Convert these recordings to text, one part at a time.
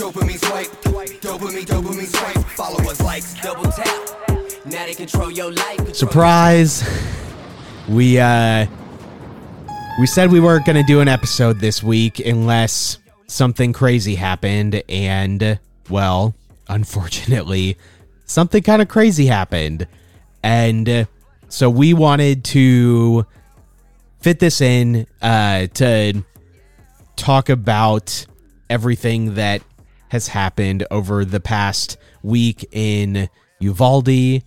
Dopamine swipe, dopamine, dopamine swipe. Followers, likes, double tap. Now they control your life. control Surprise! We uh we said we weren't to do an episode this week unless something crazy happened and well, unfortunately, something kind of crazy happened. And uh, so we wanted to fit this in uh to talk about everything that has happened over the past week in Uvalde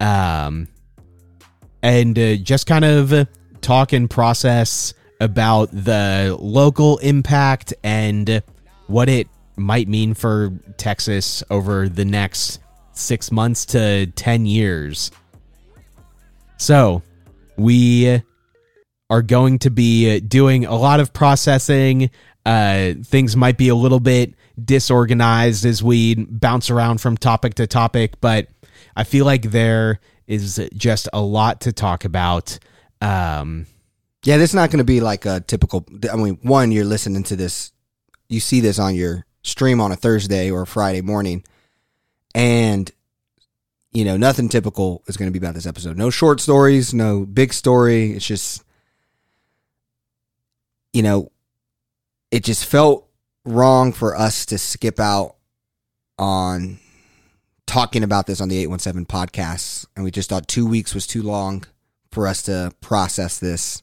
um and uh, just kind of talk and process about the local impact and what it might mean for Texas over the next 6 months to 10 years. So, we are going to be doing a lot of processing. Uh, things might be a little bit disorganized as we bounce around from topic to topic, but I feel like there is just a lot to talk about. Um, Yeah, this is not going to be like a typical. I mean, one, you're listening to this, you see this on your stream on a Thursday or a Friday morning, and you know nothing typical is going to be about this episode. No short stories, no big story. It's just, you know, it just felt wrong for us to skip out on talking about this on the 817 podcast. And we just thought two weeks was too long for us to process this.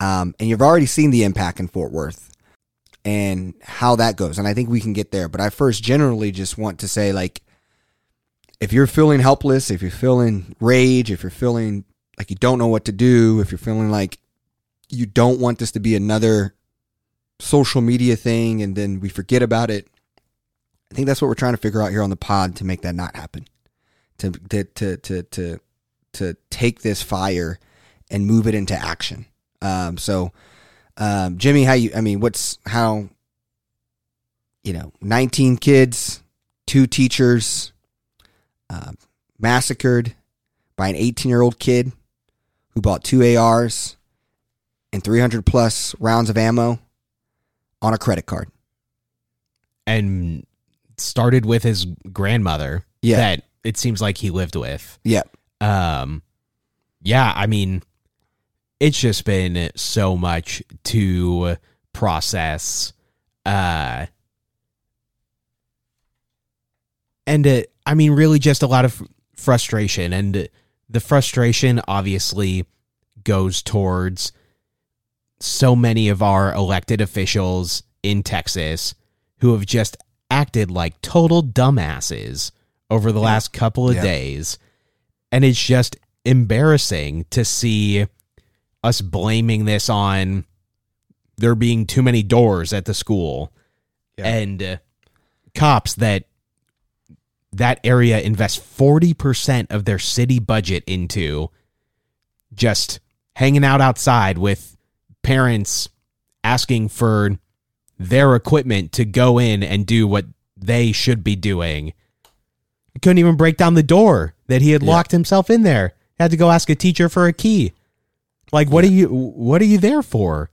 Um, and you've already seen the impact in fort worth and how that goes. And i think we can get there. But i first generally just want to say like if you're feeling helpless if you're feeling rage if you're feeling like you don't know what to do if you're feeling like you don't want this to be another social media thing and then we forget about it I think that's what we're trying to figure out here on the pod to make that not happen. To to to to to, to take this fire and move it into action. Um, so, um, Jimmy, how you? I mean, what's how? You know, nineteen kids, two teachers, uh, massacred by an eighteen-year-old kid who bought two ARs and three hundred plus rounds of ammo on a credit card. and started with his grandmother Yeah. that it seems like he lived with. Yeah, Um, yeah, I mean, it's just been so much to process. Uh, and uh, I mean, really, just a lot of frustration, and the frustration obviously goes towards so many of our elected officials in Texas who have just acted like total dumbasses over the last couple of Yeah. days. And it's just embarrassing to see us blaming this on there being too many doors at the school Yeah. and uh, cops that that area invests 40% of their city budget into just hanging out outside with parents asking for their equipment to go in and do what they should be doing. He couldn't even break down the door that he had Yeah. locked himself in there. Had to go ask a teacher for a key. Like what are you what are you there for?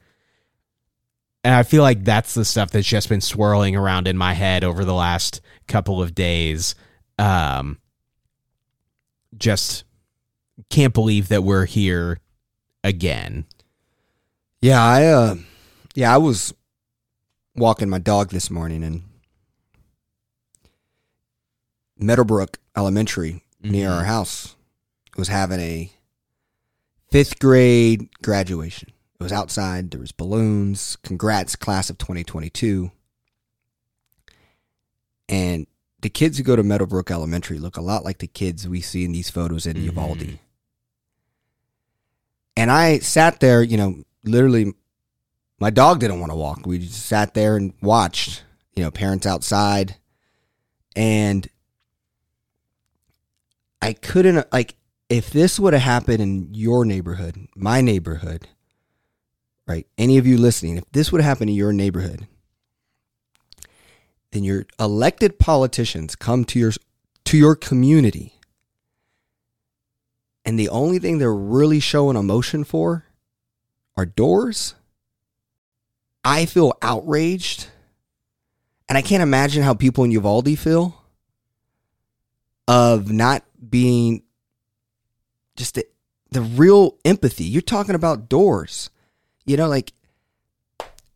And I feel like that's the stuff that's just been swirling around in my head over the last couple of days. Um just can't believe that we're here again. Yeah, I uh yeah, I was walking my dog this morning and Meadowbrook Elementary near Mhm. our house was having a fifth grade graduation. It was outside, there was balloons. Congrats, class of twenty twenty two. And the kids who go to Meadowbrook Elementary look a lot like the kids we see in these photos in Mhm. Uvalde. And I sat there, you know, literally my dog didn't want to walk. We just sat there and watched, you know, parents outside. And I couldn't like if this would have happened in your neighborhood, my neighborhood, right? Any of you listening, if this would have happened in your neighborhood, then your elected politicians come to your to your community and the only thing they're really showing emotion for are doors, I feel outraged And I can't imagine how people in Uvalde feel of not being just the, the real empathy. You're talking about doors. You know, like,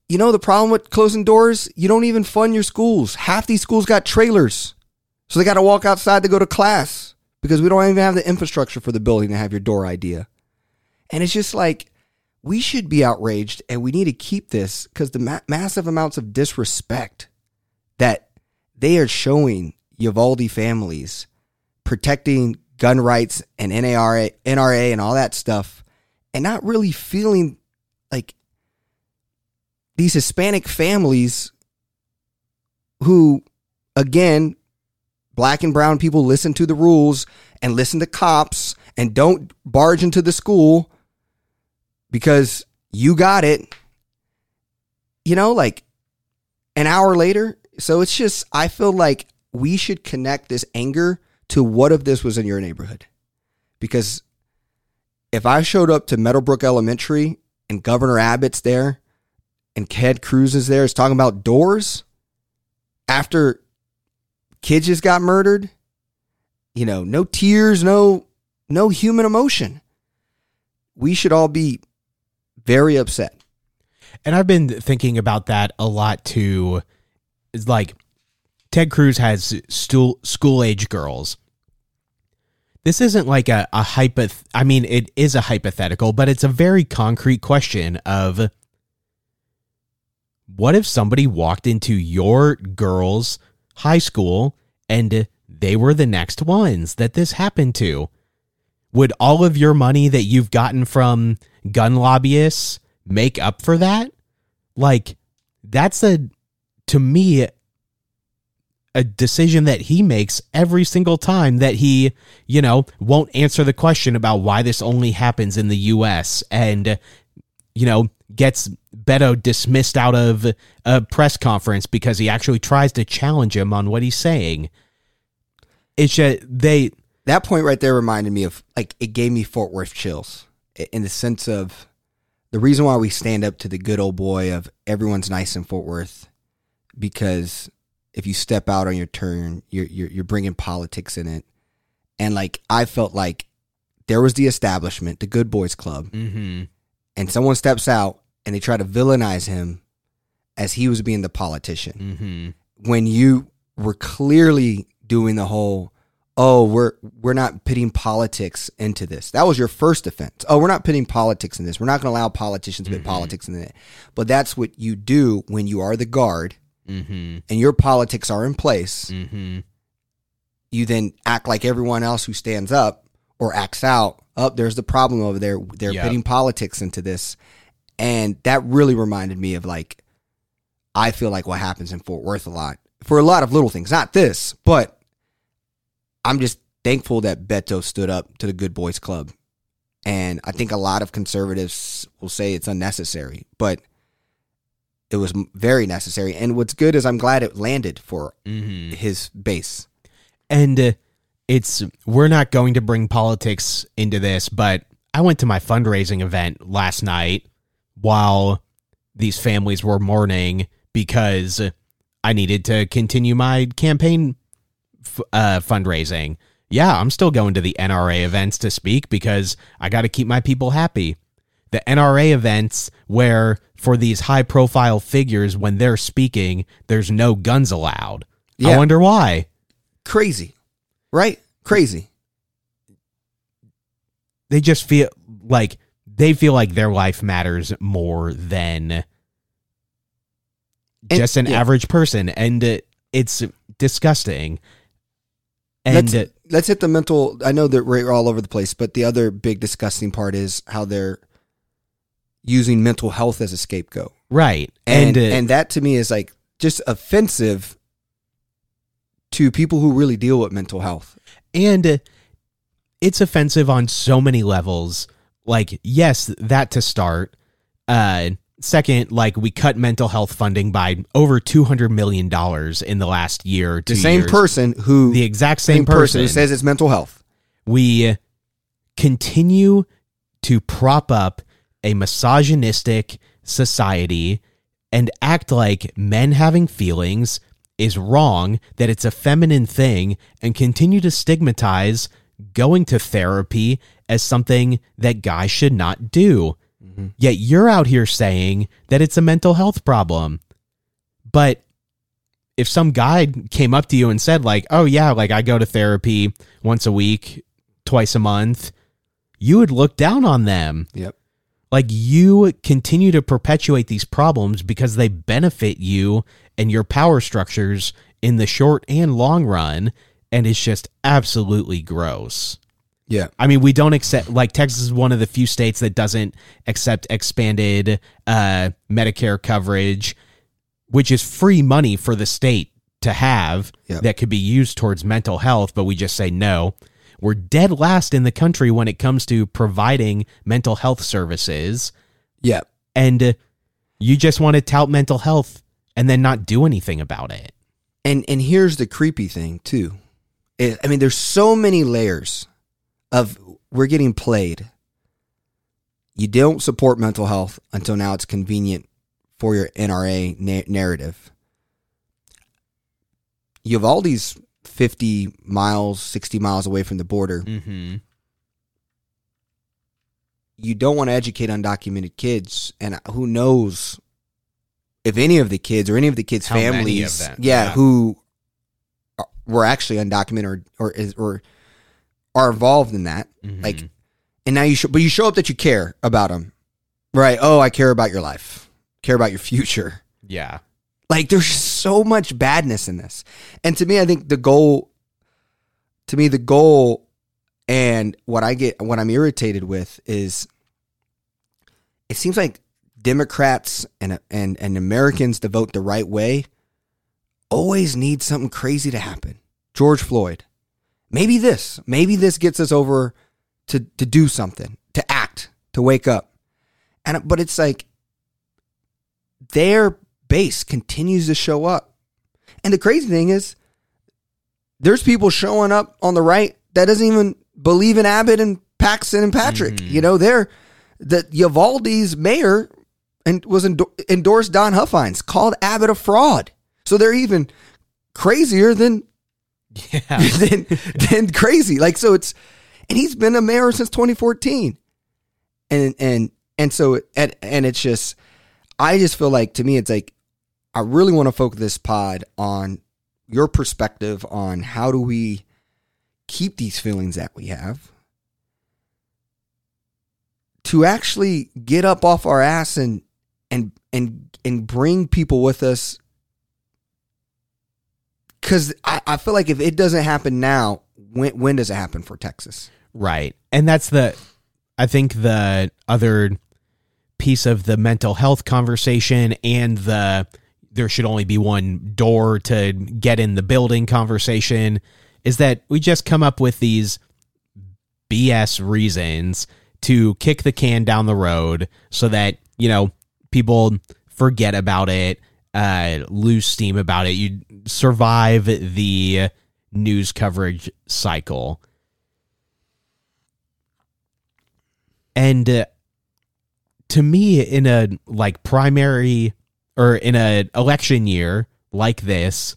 you know, the problem with closing doors, you don't even fund your schools. Half these schools got trailers. So they got to walk outside to go to class because we don't even have the infrastructure for the building to have your door idea. And it's just like, we should be outraged and we need to keep this because the ma- massive amounts of disrespect that they are showing Uvalde families protecting gun rights and NARA, NRA and all that stuff and not really feeling like these Hispanic families who, again, black and brown people listen to the rules and listen to cops and don't barge into the school because you got it. You know, like an hour later. So it's just, I feel like we should connect this anger to what if this was in your neighborhood? Because if I showed up to Meadowbrook Elementary and Governor Abbott's there and Ted Cruz is there, is talking about doors after kids just got murdered, you know, no tears, no no human emotion. We should all be very upset. And I've been thinking about that a lot too. It's like Ted Cruz has school school age girls. This isn't like a, a hypoth I mean, it is a hypothetical, but it's a very concrete question of what if somebody walked into your girl's high school and they were the next ones that this happened to? Would all of your money that you've gotten from gun lobbyists make up for that? Like, that's a, to me, a decision that he makes every single time that he, you know, won't answer the question about why this only happens in the US and, you know, gets Beto dismissed out of a press conference because he actually tries to challenge him on what he's saying. It's just, they, that point right there reminded me of like it gave me Fort Worth chills in the sense of the reason why we stand up to the good old boy of everyone's nice in Fort Worth because if you step out on your turn, you're you're, you're bringing politics in it, and like I felt like there was the establishment, the Good Boys Club, mm-hmm. and someone steps out and they try to villainize him as he was being the politician Mm-hmm. when you were clearly doing the whole oh we're we're not putting politics into this. That was your first offense. Oh we're not putting politics in this. We're not going to allow politicians to put politics in it. But that's what you do when you are the guard Mm-hmm. and your politics are in place. Mm-hmm. you then act like everyone else who stands up or acts out up there's the problem over there. They're Yep. putting politics into this. And that really reminded me of like i feel like what happens in fort worth a lot for a lot of little things. Not this but i'm just thankful that beto stood up to the good boys club. And i think a lot of conservatives will say it's unnecessary but it was very necessary. And what's good is i'm glad it landed for Mm-hmm. his base. And uh, it's we're not going to bring politics into this but i went to my fundraising event last night while these families were mourning because i needed to continue my campaign uh, fundraising yeah i'm still going to the nra events to speak because i got to keep my people happy. The nra events where for these high profile figures when they're speaking there's no guns allowed. I wonder why. Crazy right? Crazy. They just feel like they feel like their life matters more than And- just an yeah. average person and it's disgusting and let's, let's hit the mental i know that we're all over the place but the other big disgusting part is how they're using mental health as a scapegoat. Right. And and uh, and that to me is like just offensive to people who really deal with mental health. And uh, it's offensive on so many levels. Like yes that to start uh second like we cut mental health funding by over 200 million dollars in the last year the same years. person who the exact same, person, who says it's mental health we continue to prop up a misogynistic society and act like men having feelings is wrong, that it's a feminine thing, and continue to stigmatize going to therapy as something that guys should not do. Mm-hmm. Yet you're out here saying that it's a mental health problem. But if some guy came up to you and said, like, oh, yeah, like I go to therapy once a week, twice a month, you would look down on them. Yep. Like you continue to perpetuate these problems because they benefit you and your power structures in the short and long run. And it's just absolutely gross. Yeah. I mean, we don't accept like Texas is one of the few states that doesn't accept expanded uh, Medicare coverage, which is free money for the state to have Yep. that could be used towards mental health. But we just say no. We're dead last in the country when it comes to providing mental health services, Yeah. and uh, you just want to tout mental health and then not do anything about it. And and here's the creepy thing too. I mean, there's so many layers of we're getting played. You don't support mental health until now it's convenient for your NRA na- narrative. You have all these 50 miles, 60 miles away from the border. Mm-hmm. You don't want to educate undocumented kids, and who knows if any of the kids or any of the kids' How families, yeah, yeah. who are- were actually undocumented or or is or are involved in that. Mm-hmm. Like, and now you show, but you show up that you care about them, right? Oh, I care about your life, care about your future. yeah, Like, there's so much badness in this, and to me, I think the goal, to me, the goal, and what I get, what I'm irritated with is, it seems like Democrats and and and Americans to vote the right way always need something crazy to happen. George Floyd, maybe this, maybe this gets us over to to do something, to act, to wake up, and but it's like their base continues to show up, and the crazy thing is, there's people showing up on the right that doesn't even believe in Abbott and Paxton and Patrick. Mm-hmm. You know, they're the Uvalde's mayor and was endo- endorsed Don Huffines, called Abbott a fraud. So they're even crazier than yeah. than than crazy. Like so, it's and he's been a mayor since 2014, and and and so and and it's just, I just feel like to me, it's like I really want to focus this pod on your perspective on how do we keep these feelings that we have to actually get up off our ass and and and and bring people with us because I, I feel like if it doesn't happen now when when does it happen for texas Right. And that's the I think the other piece of the mental health conversation and the there should only be one door to get in the building conversation is that we just come up with these BS reasons to kick the can down the road so that, you know, people forget about it, uh, lose steam about it. You survive the news coverage cycle. And uh, to me, in a like primary or in a election year like this,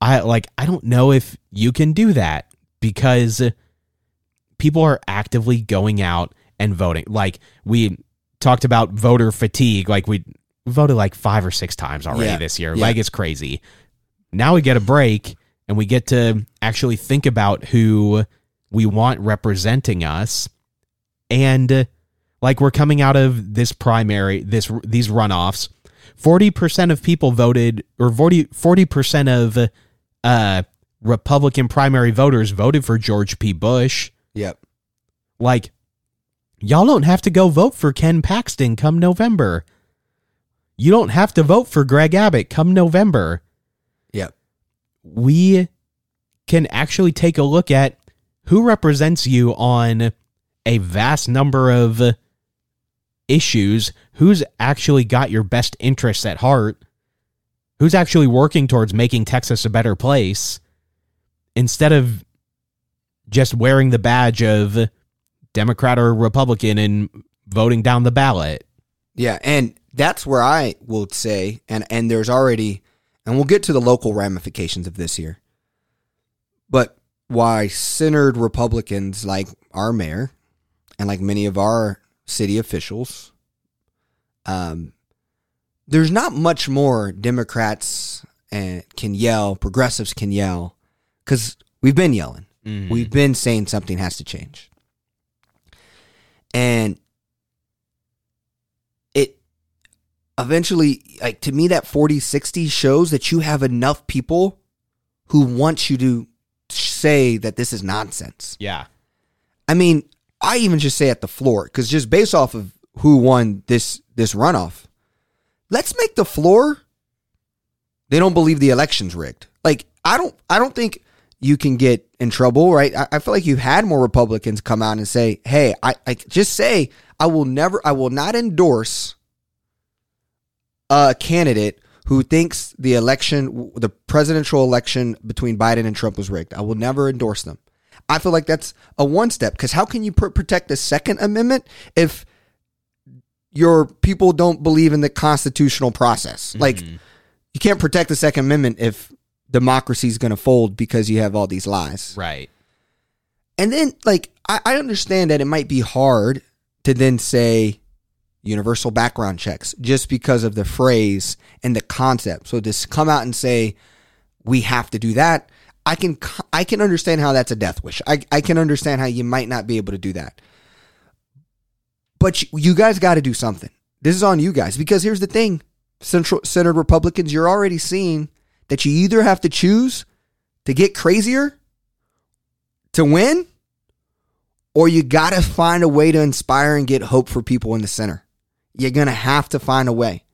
I like I don't know if you can do that because people are actively going out and voting. Like we talked about voter fatigue, like we voted like five or six times already Yeah. this year. Yeah. Like it's crazy. Now we get a break and we get to actually think about who we want representing us and uh, like we're coming out of this primary this these runoffs 40% of people voted or 40 40% of uh republican primary voters voted for george p bush yep like y'all don't have to go vote for ken paxton come november you don't have to vote for greg abbott come november yep we can actually take a look at who represents you on a vast number of issues, who's actually got your best interests at heart, who's actually working towards making Texas a better place, instead of just wearing the badge of Democrat or Republican and voting down the ballot. yeah and that's where i will say and and there's already and we'll get to the local ramifications of this here. But why centered Republicans like our mayor and like many of our city officials, um, there's not much more Democrats and can yell, progressives can yell, because we've been yelling. Mhm. We've been saying something has to change. And it eventually, like to me, that 40 60 shows that you have enough people who want you to say that this is nonsense. yeah. I mean, I even just say at the floor because just based off of who won this this runoff, let's make the floor. They don't believe the election's rigged. Like I don't, I don't think you can get in trouble, right? I, I feel like you've had more Republicans come out and say, "Hey, I, I just say I will never, I will not endorse a candidate who thinks the election, the presidential election between Biden and Trump was rigged. I will never endorse them." I feel like that's a one step because how can you pr- protect the Second Amendment if your people don't believe in the constitutional process? Mm-hmm. Like, you can't protect the Second Amendment if democracy is going to fold because you have all these lies. Right. And then, like, I, I understand that it might be hard to then say universal background checks just because of the phrase and the concept. So to come out and say we have to do that, I can I can understand how that's a death wish. I I can understand how you might not be able to do that. But you, guys got to do something. This is on you guys because here's the thing: central centered Republicans, you're already seeing that you either have to choose to get crazier to win, or you got to find a way to inspire and get hope for people in the center. You're going to have to find a way.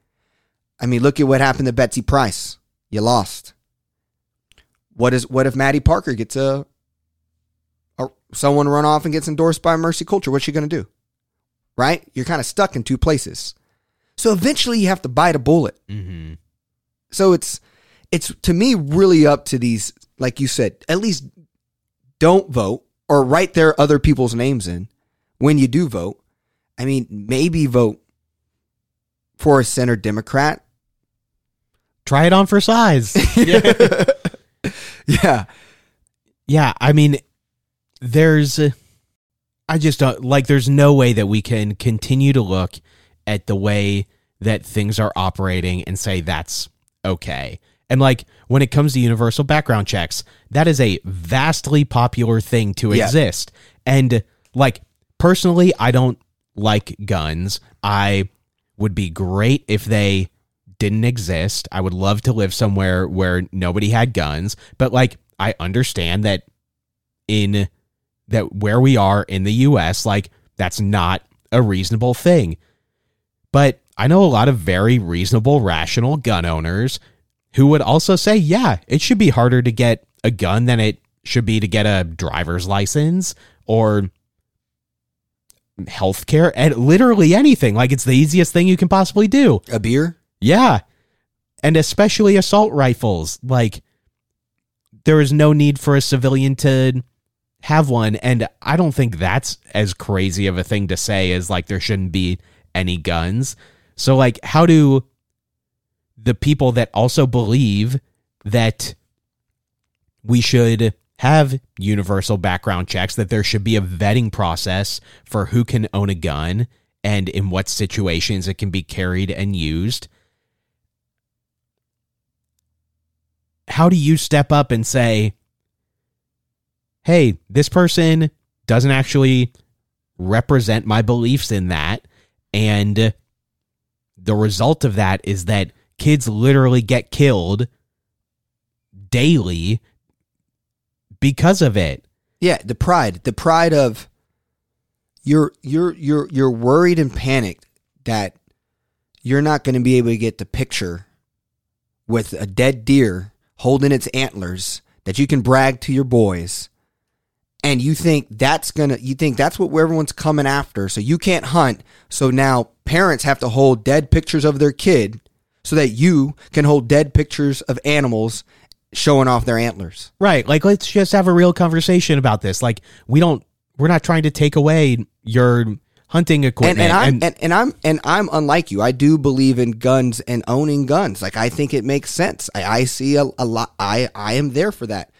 I mean, look at what happened to Betsy Price. You lost. What is what if Mattie Parker gets a, a someone run off and gets endorsed by Mercy Culture? What's she going to do? Right? You're kind of stuck in two places. So eventually you have to bite a bullet. Mm-hmm. So it's it's to me really up to these like you said, at least don't vote or write their other people's names in when you do vote. I mean, maybe vote for a center Democrat. Try it on for size. Yeah. Yeah, I mean, there's, I just don't like. There's no way that we can continue to look at the way that things are operating and say that's okay. And like when it comes to universal background checks, that is a vastly popular thing to Yeah. exist. And like personally, I don't like guns. I would be great if they didn't exist. I would love to live somewhere where nobody had guns, but like I understand that in that where we are in the US, like that's not a reasonable thing. But I know a lot of very reasonable, rational gun owners who would also say, yeah, it should be harder to get a gun than it should be to get a driver's license or healthcare and literally anything. Like it's the easiest thing you can possibly do. A beer? Yeah. And especially assault rifles. Like, there is no need for a civilian to have one. And I don't think that's as crazy of a thing to say as, like, there shouldn't be any guns. So, like, how do the people that also believe that we should have universal background checks, that there should be a vetting process for who can own a gun and in what situations it can be carried and used. How do you step up and say, hey, this person doesn't actually represent my beliefs in that? And the result of that is that kids literally get killed daily because of it. Yeah, the pride, the pride of you're you're you're you're worried and panicked that you're not going to be able to get the picture with a dead deer holding its antlers that you can brag to your boys. And you think that's to you think that's what everyone's coming after. So you can't hunt. So now parents have to hold dead pictures of their kid so that you can hold dead pictures of animals showing off their antlers. Right. Like, let's just have a real conversation about this. Like, we don't, we're not trying to take away your hunting and, equipment. and I'm and- and, and I'm and I'm unlike you. I do believe in guns and owning guns. Like I think it makes sense. I, I see a, a lot. I I am there for that,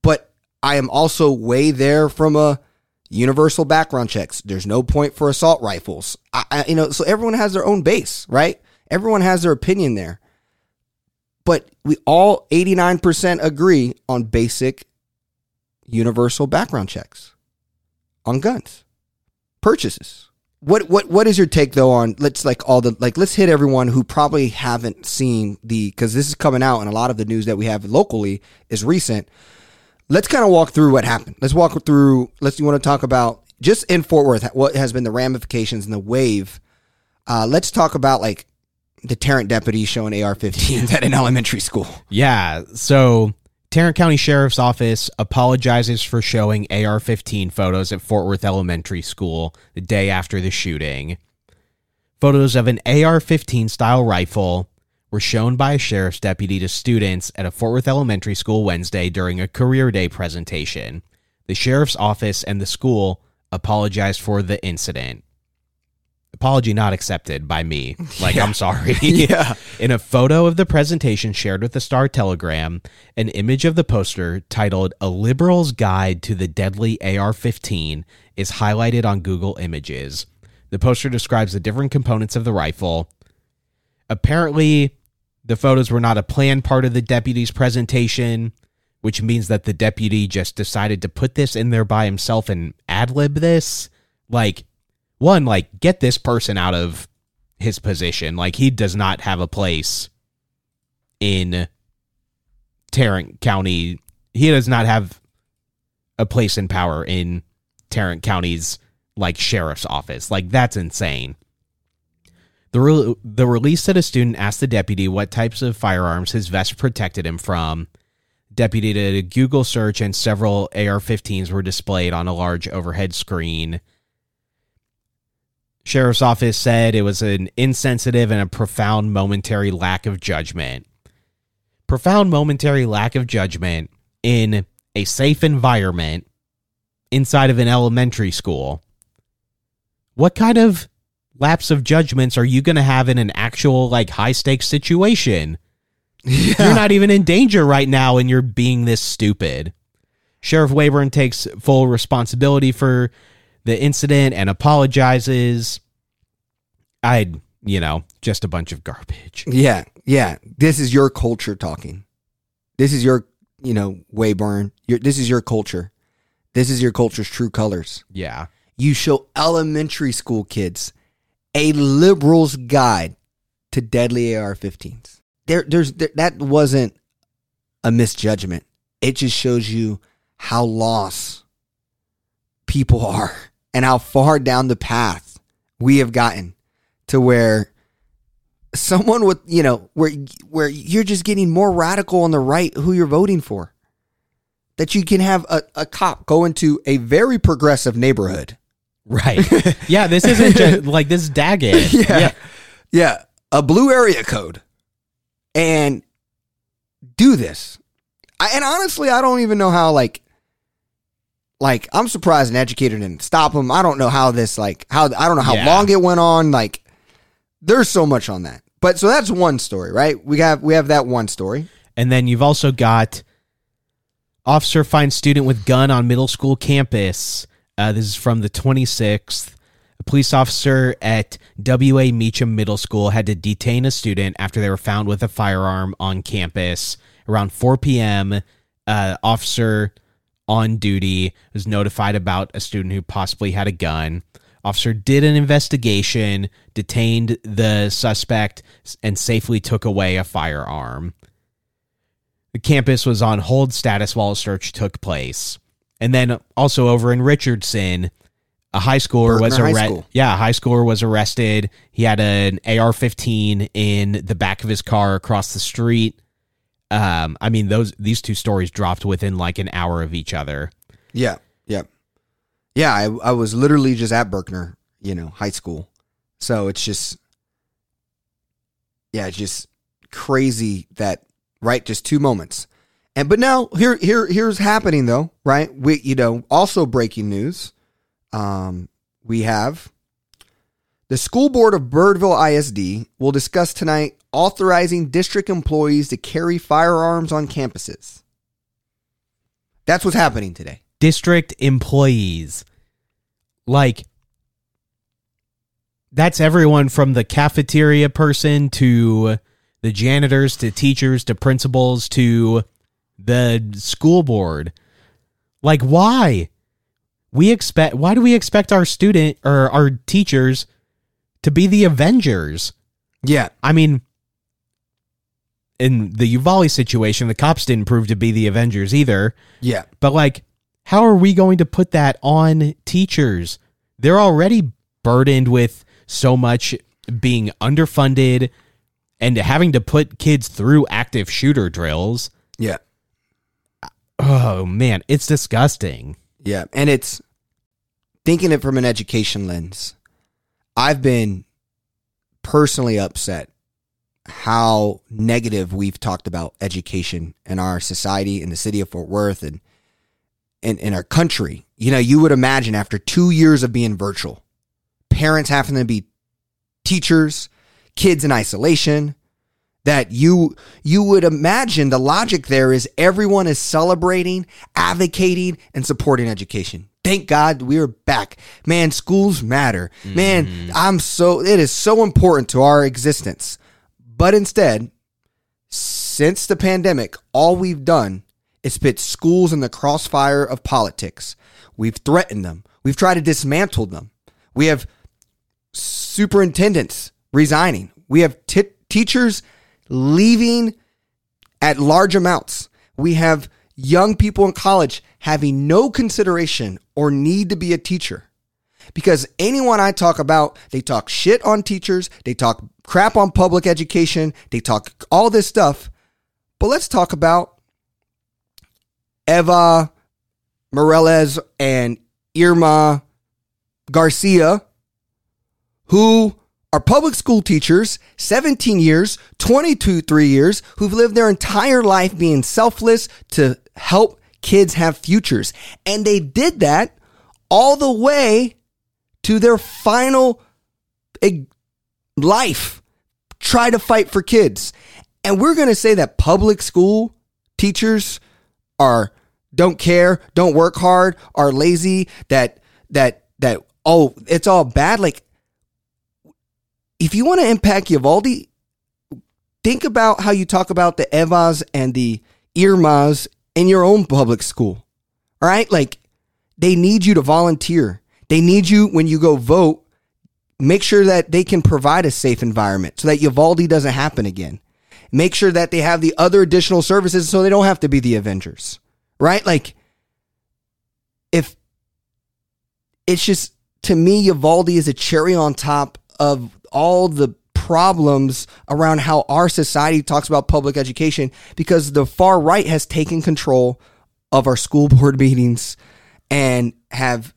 but I am also way there from a universal background checks. There's no point for assault rifles. I, I you know so everyone has their own base, right? Everyone has their opinion there, but we all 89% agree on basic universal background checks on guns purchases. What what what is your take though on let's like all the like let's hit everyone who probably haven't seen the because this is coming out and a lot of the news that we have locally is recent. Let's kind of walk through what happened. Let's walk through. Let's you want to talk about just in Fort Worth what has been the ramifications and the wave. Uh, let's talk about like the Tarrant deputy showing AR-15s at an elementary school. Yeah. So Tarrant County Sheriff's Office apologizes for showing AR 15 photos at Fort Worth Elementary School the day after the shooting. Photos of an AR 15 style rifle were shown by a sheriff's deputy to students at a Fort Worth Elementary School Wednesday during a career day presentation. The sheriff's office and the school apologized for the incident. Apology not accepted by me. Like, I'm sorry. Yeah. In a photo of the presentation shared with the Star Telegram, an image of the poster titled A Liberal's Guide to the Deadly AR 15 is highlighted on Google Images. The poster describes the different components of the rifle. Apparently, the photos were not a planned part of the deputy's presentation, which means that the deputy just decided to put this in there by himself and ad lib this. Like, one, like, get this person out of his position. Like, he does not have a place in Tarrant County. He does not have a place in power in Tarrant County's like sheriff's office. Like that's insane. The re- the release said a student asked the deputy what types of firearms his vest protected him from. Deputy did a Google search and several AR-15s were displayed on a large overhead screen. Sheriff's office said it was an insensitive and a profound momentary lack of judgment. Profound momentary lack of judgment in a safe environment inside of an elementary school. What kind of lapse of judgments are you going to have in an actual like high stakes situation? You're not even in danger right now and you're being this stupid. Sheriff Waybourn takes full responsibility for the incident and apologizes. I'd, you know, just a bunch of garbage. Yeah, yeah. This is your culture talking. This is your, you know, Waybourn. Your, this is your culture. This is your culture's true colors. Yeah. You show elementary school kids a liberal's guide to deadly AR-15s. There, there's there, that wasn't a misjudgment. It just shows you how lost people are and how far down the path we have gotten to where someone with you know where where you're just getting more radical on the right who you're voting for that you can have a, a cop go into a very progressive neighborhood Right. yeah, this isn't just like this is Daggett. yeah. yeah a blue area code and do this I, and honestly i don't even know how like like i'm surprised an educator didn't stop him i don't know how this like how i don't know how Yeah. long it went on like there's so much on that but so that's one story right we have we have that one story And then you've also got officer finds student with gun on middle school campus. Uh, this is from the 26th. A police officer at W.A. Meacham Middle School had to detain a student after they were found with a firearm on campus. Around 4 p.m., uh, officer on duty was notified about a student who possibly had a gun. Officer did an investigation, detained the suspect, and safely took away a firearm. The campus was on hold status while a search took place. And then also over in Richardson, a high schooler was Berkner arrested. Yeah, a high schooler was arrested. He had an AR-15 in the back of his car across the street. Um, I mean, those these two stories dropped within like an hour of each other. Yeah, yeah, yeah. I I was literally just at Berkner, you know, high school. So it's just, yeah, it's just crazy that right, just two moments. And but now here here here's happening though, right? We you know also breaking news. Um, we have The school board of Birdville ISD will discuss tonight authorizing district employees to carry firearms on campuses. That's what's happening today. District employees. Like, that's everyone from the cafeteria person to the janitors to teachers to principals to the school board. Like, why? We expect, why do we expect our student or our teachers to be the Avengers? Yeah. I mean, in the Uvalde situation, the cops didn't prove to be the Avengers either. Yeah. But like, how are we going to put that on teachers? They're already burdened with so much being underfunded and having to put kids through active shooter drills. Yeah. Oh man, it's disgusting. Yeah. And it's thinking it from an education lens. I've been personally upset how negative we've talked about education in our society in the city of Fort Worth and in, in our country. You know, you would imagine after two years of being virtual, parents having to be teachers, kids in isolation, that you you would imagine the logic there is everyone is celebrating, advocating, and supporting education. Thank God we are back. Man, schools matter. Man, mm-hmm. I'm so it is so important to our existence. But instead, since the pandemic, all we've done is put schools in the crossfire of politics. We've threatened them. We've tried to dismantle them. We have superintendents resigning. We have t- teachers leaving at large amounts. We have young people in college having no consideration or need to be a teacher. Because anyone I talk about, they talk shit on teachers, they talk crap on public education, they talk all this stuff. But let's talk about Eva Morales and Irma Garcia, who are public school teachers, 17 years, 22, three years, who've lived their entire life being selfless to help kids have futures. And they did that all the way to their final life. Try to fight for kids. And we're going to say that public school teachers are don't care, don't work hard, are lazy, that that that oh, it's all bad like if you want to impact Uvalde, think about how you talk about the Evas and the Irmas in your own public school. All right? Like they need you to volunteer. They need you when you go vote, make sure that they can provide a safe environment so that Uvalde doesn't happen again. Make sure that they have the other additional services so they don't have to be the Avengers. Right? Like if it's just to me Uvalde is a cherry on top of all the problems around how our society talks about public education because the far right has taken control of our school board meetings and have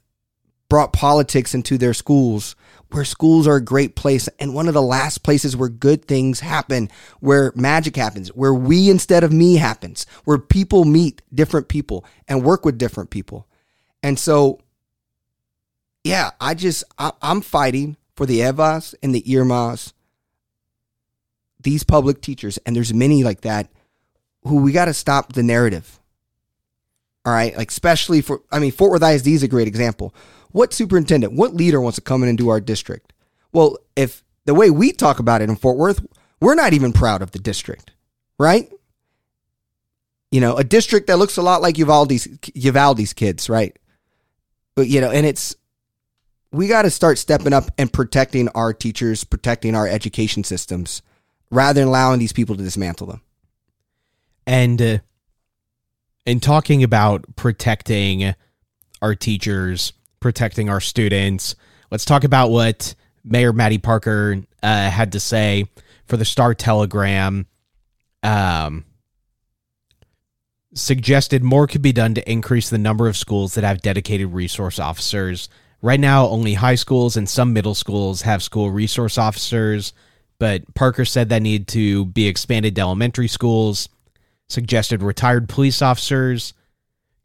brought politics into their schools where schools are a great place and one of the last places where good things happen where magic happens where we instead of me happens where people meet different people and work with different people and so yeah i just I, i'm fighting for the Evas and the Irmas, these public teachers, and there's many like that, who we got to stop the narrative. All right, like especially for, I mean, Fort Worth ISD is a great example. What superintendent, what leader wants to come in and do our district? Well, if the way we talk about it in Fort Worth, we're not even proud of the district, right? You know, a district that looks a lot like Uvalde's Uvalde's kids, right? But you know, and it's we got to start stepping up and protecting our teachers, protecting our education systems, rather than allowing these people to dismantle them. And uh, in talking about protecting our teachers, protecting our students, let's talk about what Mayor Mattie Parker uh, had to say for the Star Telegram. Um, suggested more could be done to increase the number of schools that have dedicated resource officers. Right now, only high schools and some middle schools have school resource officers, but Parker said that need to be expanded to elementary schools. Suggested retired police officers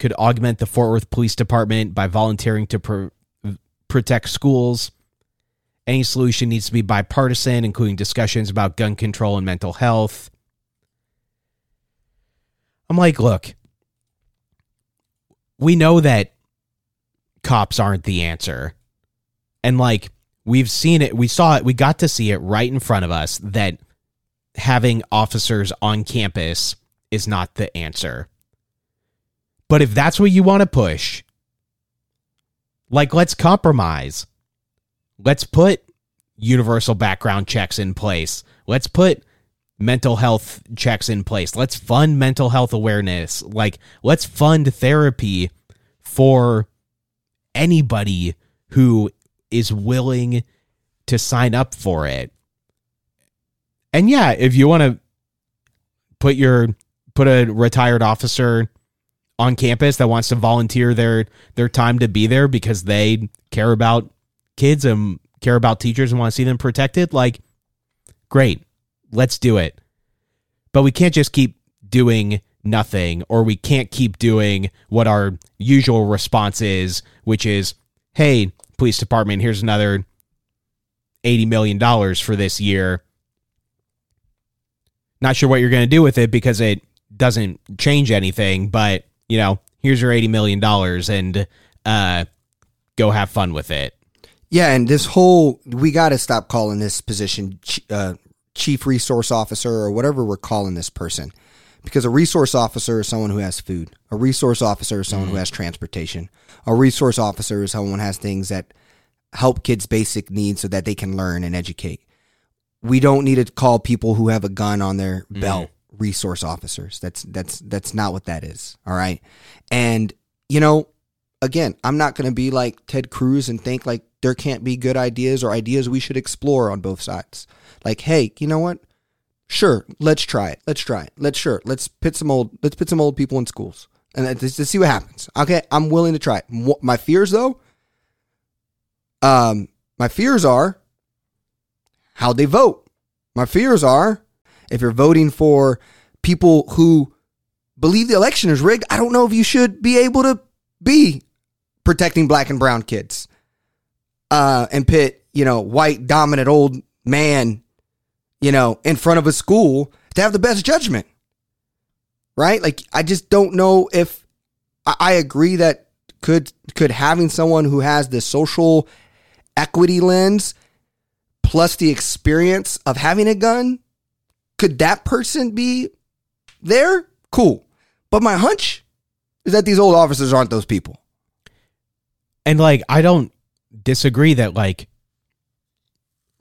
could augment the Fort Worth Police Department by volunteering to pro- protect schools. Any solution needs to be bipartisan, including discussions about gun control and mental health. I'm like, look, we know that cops aren't the answer. And like, we've seen it, we saw it, we got to see it right in front of us that having officers on campus is not the answer. But if that's what you want to push, like, let's compromise. Let's put universal background checks in place. Let's put mental health checks in place. Let's fund mental health awareness. Like, let's fund therapy for anybody who is willing to sign up for it. And yeah, if you want to put your put a retired officer on campus that wants to volunteer their their time to be there because they care about kids and care about teachers and want to see them protected, like great. Let's do it. But we can't just keep doing nothing or we can't keep doing what our usual response is, which is, "Hey, police department, here's another 80 million dollars for this year." Not sure what you're going to do with it because it doesn't change anything, but you know, here's your 80 million dollars and uh go have fun with it. Yeah, and this whole we got to stop calling this position uh, chief resource officer or whatever we're calling this person, because a resource officer is someone who has food. A resource officer is someone who has transportation. A resource officer is someone who has things that help kids' basic needs so that they can learn and educate. We don't need to call people who have a gun on their belt resource officers. That's that's that's not what that is. All right, and you know again, I'm not going to be like Ted Cruz and think like there can't be good ideas or ideas we should explore on both sides. Like, hey, you know what? Sure, let's try it. Let's try it. Let's sure. Let's put some old. Let's put some old people in schools and let's, let's see what happens. Okay, I'm willing to try it. My fears, though, um, my fears are how they vote. My fears are if you're voting for people who believe the election is rigged. I don't know if you should be able to be protecting black and brown kids uh, and pit, you know, white dominant old man, you know, in front of a school to have the best judgment. Right? Like, I just don't know if I, I agree that could could having someone who has the social equity lens plus the experience of having a gun, could that person be there? Cool. But my hunch is that these old officers aren't those people. And like I don't disagree that like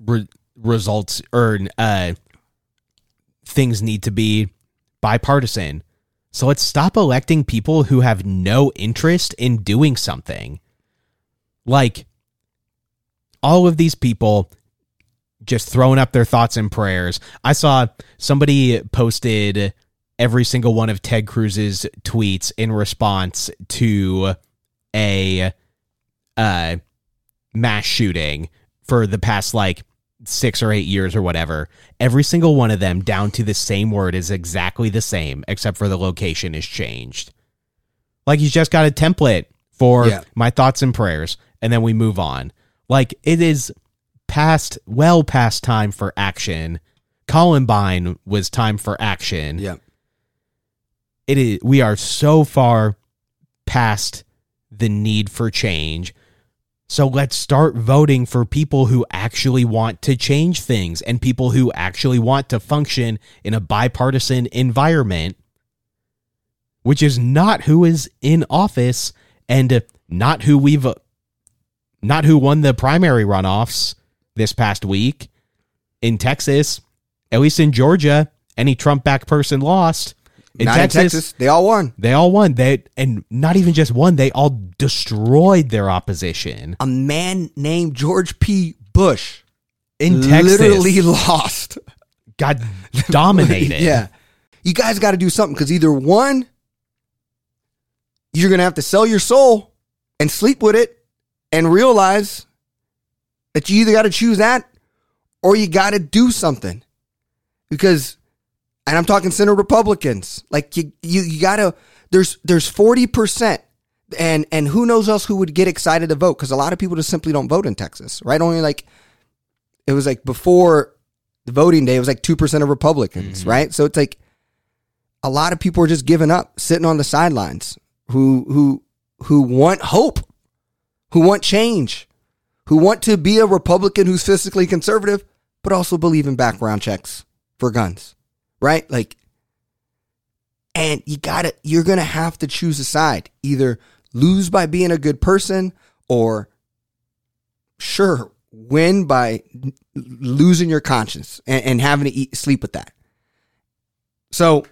re- results or uh things need to be bipartisan. So let's stop electing people who have no interest in doing something. Like all of these people just throwing up their thoughts and prayers. I saw somebody posted every single one of Ted Cruz's tweets in response to a uh mass shooting for the past like 6 or 8 years or whatever. Every single one of them down to the same word is exactly the same except for the location is changed. Like he's just got a template for Yeah. my thoughts and prayers and then we move on. Like it is past well past time for action. Columbine was time for action Yeah. it is we are so far past the need for change so let's start voting for people who actually want to change things and people who actually want to function in a bipartisan environment which is not who is in office and not who we've not who won the primary runoffs this past week in Texas at least in Georgia any Trump back person lost in Texas, in Texas. They all won. they all won. They and not even just one. They all destroyed their opposition A man named George P. Bush in Texas. literally lost. got dominated. yeah. You guys got to do something because either one, you're going to have to sell your soul and sleep with it and realize that you either got to choose that or you got to do something. Because, and I'm talking center Republicans, like you, you, you got to, there's, there's 40%. And, and who knows else who would get excited to vote? Because a lot of people just simply don't vote in Texas, right? Only like it was like before the voting day, it was like 2% of Republicans, mm-hmm. right? So it's like a lot of people are just giving up, sitting on the sidelines who, who, who want hope, who want change, who want to be a Republican who's fiscally conservative, but also believe in background checks for guns, right? Like, and you gotta, you're gonna have to choose a side. Either lose by being a good person or sure, win by losing your conscience and, and having to eat, sleep with that. So,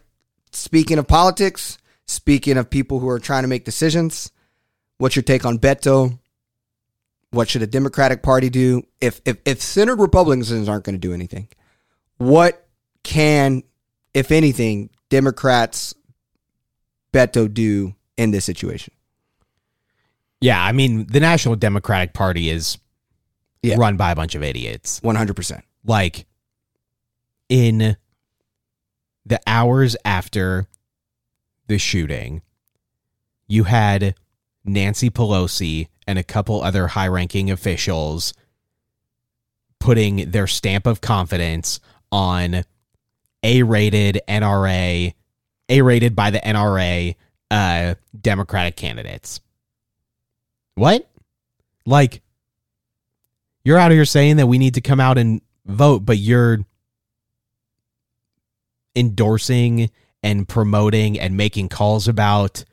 speaking of politics, speaking of people who are trying to make decisions, what's your take on Beto? What should a Democratic Party do? If if, if centered Republicans aren't going to do anything, what can, if anything, Democrats Beto do in this situation? Yeah, I mean, the National Democratic Party is Yeah. run by a bunch of idiots. One hundred percent. Like in the hours after the shooting, you had Nancy Pelosi and a couple other high ranking officials putting their stamp of confidence on A rated NRA, A rated by the NRA uh, Democratic candidates. What? Like, you're out here saying that we need to come out and vote, but you're endorsing and promoting and making calls about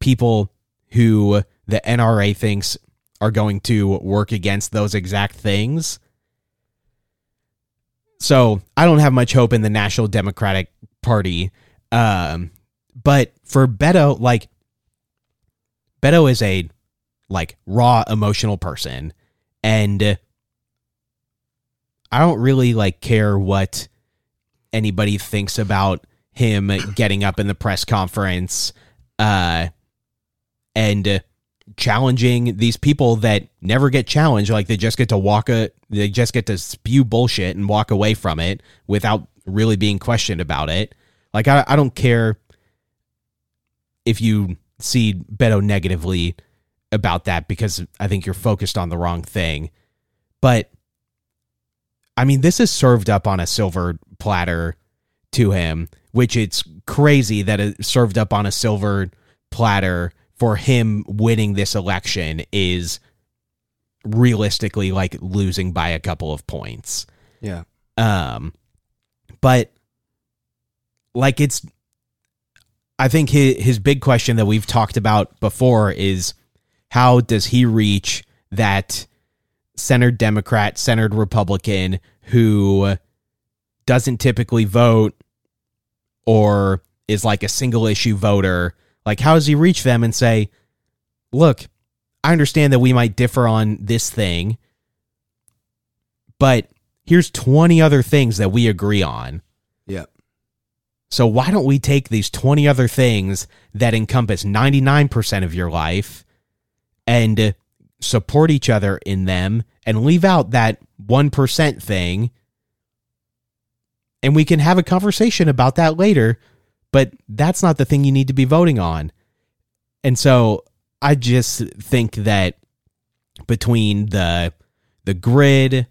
people who the NRA thinks are going to work against those exact things. So I don't have much hope in the National Democratic Party. Um, but for Beto, like Beto is a like raw emotional person, and I don't really like care what anybody thinks about him getting up in the press conference uh and challenging these people that never get challenged. Like they just get to walk a they just get to spew bullshit and walk away from it without really being questioned about it. Like i, I don't care if you see beto negatively about that because i think you're focused on the wrong thing. But I mean, this is served up on a silver platter to him, which it's crazy that it's served up on a silver platter for him winning this election is realistically like losing by a couple of points. Yeah. Um, but like it's, I think his his big question that we've talked about before is how does he reach that centered Democrat, centered Republican who doesn't typically vote or is like a single issue voter? Like, how does he reach them and say, look, I understand that we might differ on this thing, but here's 20 other things that we agree on. Yeah. So why don't we take these 20 other things that encompass 99% of your life and support each other in them and leave out that 1% thing and we can have a conversation about that later, but that's not the thing you need to be voting on. And so I just think that between the the grid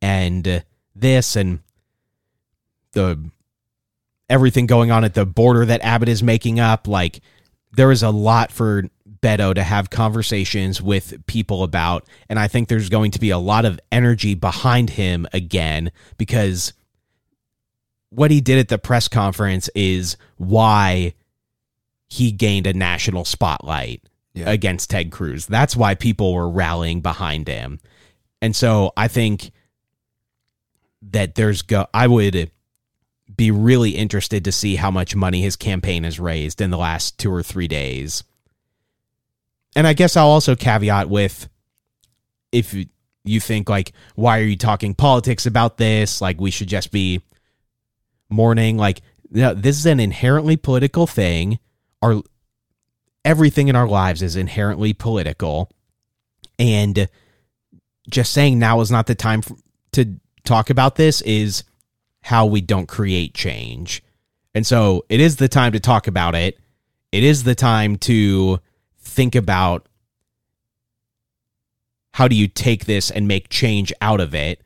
and this and the everything going on at the border that Abbott is making up, like there is a lot for Beto to have conversations with people about. And I think there's going to be a lot of energy behind him again because what he did at the press conference is why he gained a national spotlight Yeah. against Ted Cruz. That's why people were rallying behind him. And so I think that there's go I would be really interested to see how much money his campaign has raised in the last 2 or 3 days. And I guess I'll also caveat with if you think like why are you talking politics about this? Like we should just be mourning like no, this is an inherently political thing. Our everything in our lives is inherently political and just saying now is not the time f to talk about this is how we don't create change. And so it is the time to talk about it. It is the time to think about how do you take this and make change out of it.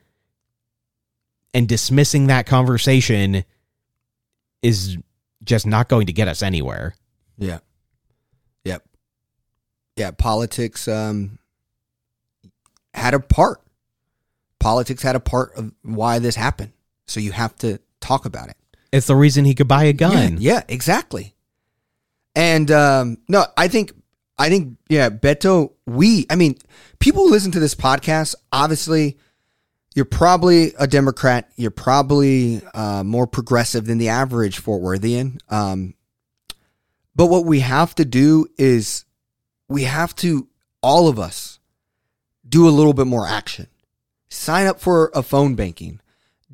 and dismissing that conversation is just not going to get us anywhere. Yeah. Yep. Yeah, politics um had a part. Politics had a part of why this happened. So you have to talk about it. It's the reason he could buy a gun. Yeah, yeah, exactly. And um no, I think I think yeah, Beto, we I mean, people who listen to this podcast, obviously you're probably a Democrat. You're probably uh, more progressive than the average Fort Worthian. Um, but what we have to do is we have to, all of us, do a little bit more action. Sign up for a phone banking.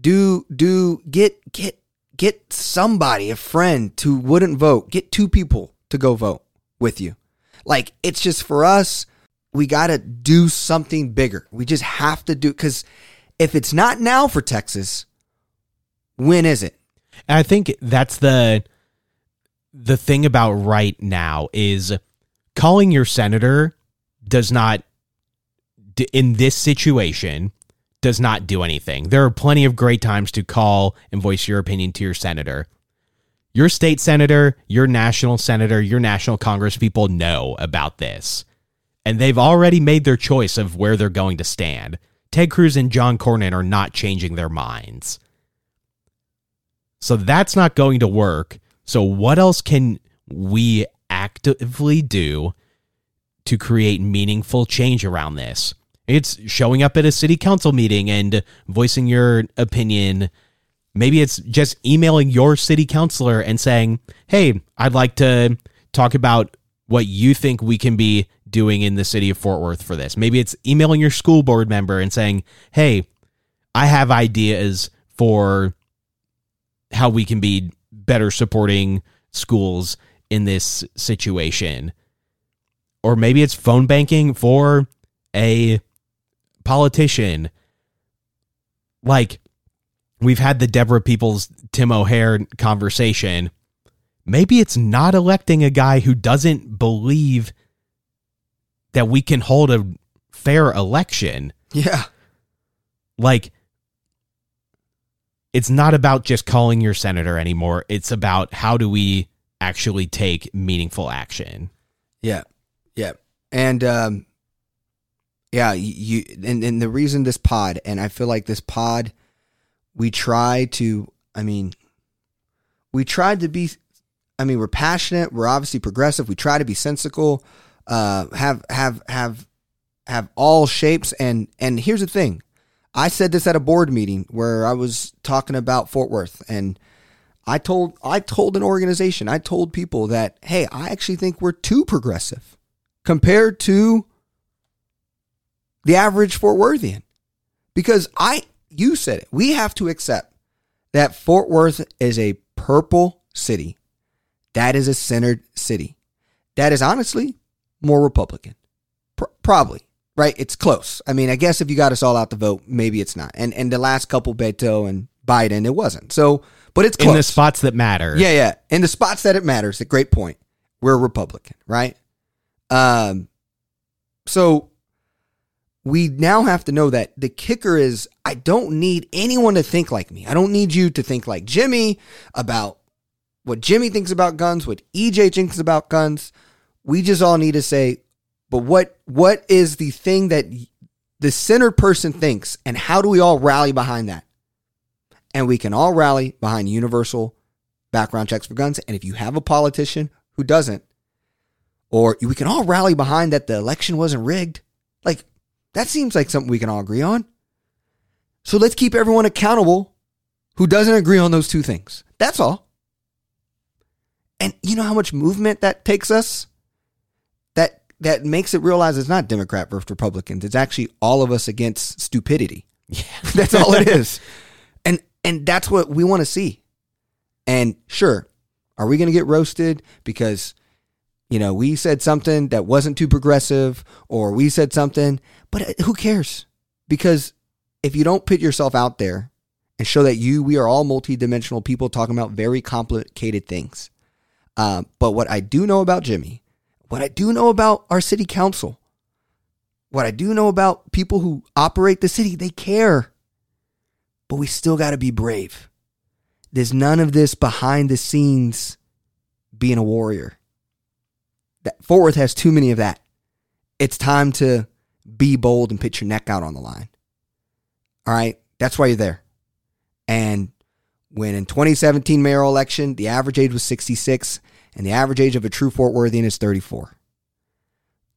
Do do get get get somebody, a friend who wouldn't vote. Get two people to go vote with you. Like it's just for us, we got to do something bigger. We just have to do because if it's not now for Texas, when is it? I think that's the the thing about right now is calling your senator does not in this situation does not do anything. There are plenty of great times to call and voice your opinion to your senator. Your state senator, your national senator, your national congress people know about this. And they've already made their choice of where they're going to stand. Ted Cruz and John Cornyn are not changing their minds. So that's not going to work. So, what else can we actively do to create meaningful change around this? It's showing up at a city council meeting and voicing your opinion. Maybe it's just emailing your city councilor and saying, Hey, I'd like to talk about what you think we can be doing in the city of Fort Worth for this. Maybe it's emailing your school board member and saying, "Hey, I have ideas for how we can be better supporting schools in this situation." Or maybe it's phone banking for a politician. Like we've had the Deborah Peoples Tim O'Hare conversation. Maybe it's not electing a guy who doesn't believe that we can hold a fair election. Yeah. Like, it's not about just calling your senator anymore. It's about how do we actually take meaningful action. Yeah. Yeah. And, um, yeah, you, and, and the reason this pod, and I feel like this pod, we try to, I mean, we tried to be, I mean, we're passionate. We're obviously progressive. We try to be sensical uh, have have have have all shapes. And and here's the thing. I said this at a board meeting where i was talking about fort worth and i told i told an organization i told people that hey i actually think we're too progressive compared to the average fort worthian. Because i you said it we have to accept that fort worth is a purple city. That is a centered city. That is honestly more Republican. Probably, right? It's close. I mean, I guess if you got us all out to vote, maybe it's not. And and the last couple, Beto and Biden, it wasn't. So, but it's close. in the spots that matter. Yeah, yeah, in the spots that it matters. A great point. We're a Republican, right? Um, so we now have to know that the kicker is I don't need anyone to think like me. I don't need you to think like Jimmy about what Jimmy thinks about guns, what EJ thinks about guns. We just all need to say, but what what is the thing that the centered person thinks, and how do we all rally behind that? And we can all rally behind universal background checks for guns. And if you have a politician who doesn't, or we can all rally behind that the election wasn't rigged, like that seems like something we can all agree on. So let's keep everyone accountable who doesn't agree on those two things. That's all. And you know how much movement that takes us? That makes it realize it's not Democrat versus Republicans. It's actually all of us against stupidity. Yeah. that's all it is. And and that's what we want to see. And sure, are we going to get roasted because you know, we said something that wasn't too progressive or we said something, but uh, who cares? Because if you don't put yourself out there and show that you, we are all multidimensional people talking about very complicated things. Um, but what I do know about Jimmy what I do know about our city council, what I do know about people who operate the city, they care. but we still got to be brave. There's none of this behind the scenes being a warrior. That Fort Worth has too many of that. It's time to be bold and put your neck out on the line. All right, that's why you're there. And when in 2017 mayoral election, the average age was 66 and the average age of a true Fort Worthian is 34.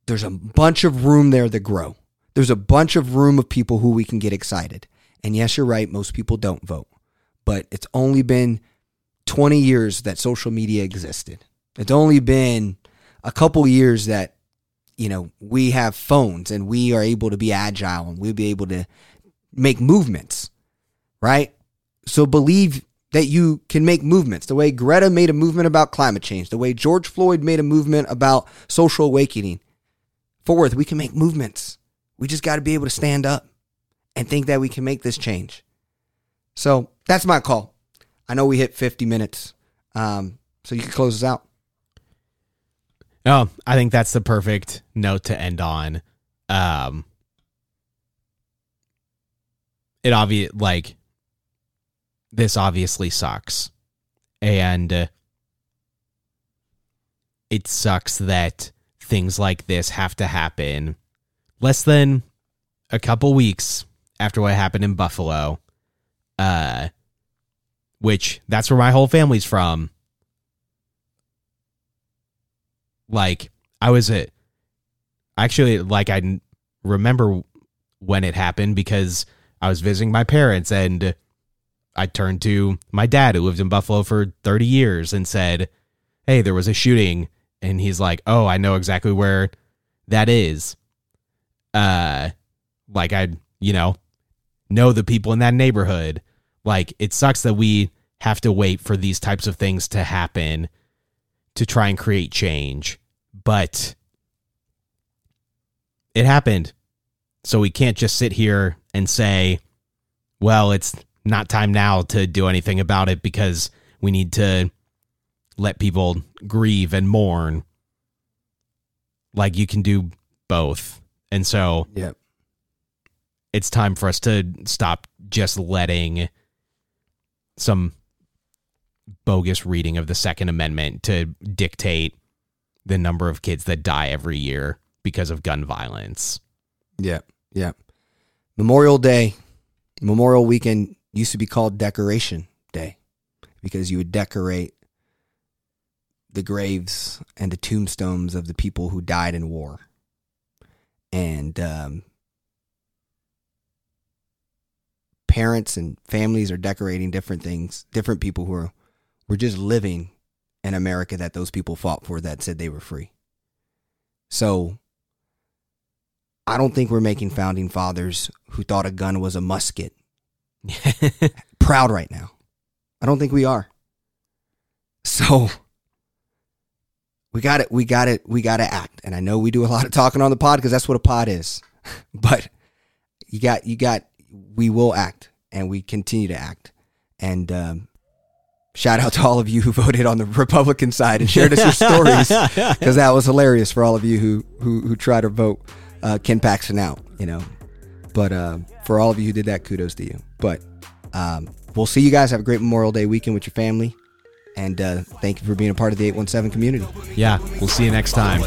There's a bunch of room there to grow. There's a bunch of room of people who we can get excited. And yes, you're right, most people don't vote. But it's only been 20 years that social media existed. It's only been a couple years that you know we have phones and we are able to be agile and we'll be able to make movements, right? So believe that you can make movements the way Greta made a movement about climate change, the way George Floyd made a movement about social awakening. Fort Worth, we can make movements. We just got to be able to stand up and think that we can make this change. So that's my call. I know we hit 50 minutes. Um, so you can close us out. Oh, I think that's the perfect note to end on. Um, it obvious like this obviously sucks, and uh, it sucks that things like this have to happen less than a couple weeks after what happened in Buffalo. Uh, which that's where my whole family's from. Like I was a actually like I remember when it happened because I was visiting my parents and I turned to my dad who lived in Buffalo for 30 years and said, "Hey, there was a shooting." And he's like, "Oh, I know exactly where that is." Uh like I, you know, know the people in that neighborhood. Like it sucks that we have to wait for these types of things to happen to try and create change, but it happened. So we can't just sit here and say, well, it's not time now to do anything about it because we need to let people grieve and mourn. Like you can do both. And so Yep. it's time for us to stop just letting some bogus reading of the Second Amendment to dictate the number of kids that die every year because of gun violence. Yep. Yep. Memorial Day, Memorial Weekend used to be called Decoration Day because you would decorate the graves and the tombstones of the people who died in war. And um, parents and families are decorating different things, different people who are were just living in America that those people fought for that said they were free. So I don't think we're making founding fathers who thought a gun was a musket proud right now. I don't think we are. So we got it. We got it. We got to act. And I know we do a lot of talking on the pod because that's what a pod is. But you got, you got, we will act and we continue to act. And um, shout out to all of you who voted on the Republican side and shared us your stories because that was hilarious for all of you who who, who try to vote uh, Ken Paxton out. You know, but uh, for all of you who did that, kudos to you. But um, we'll see you guys. Have a great Memorial Day weekend with your family. And uh, thank you for being a part of the 817 community. Yeah, we'll see you next time.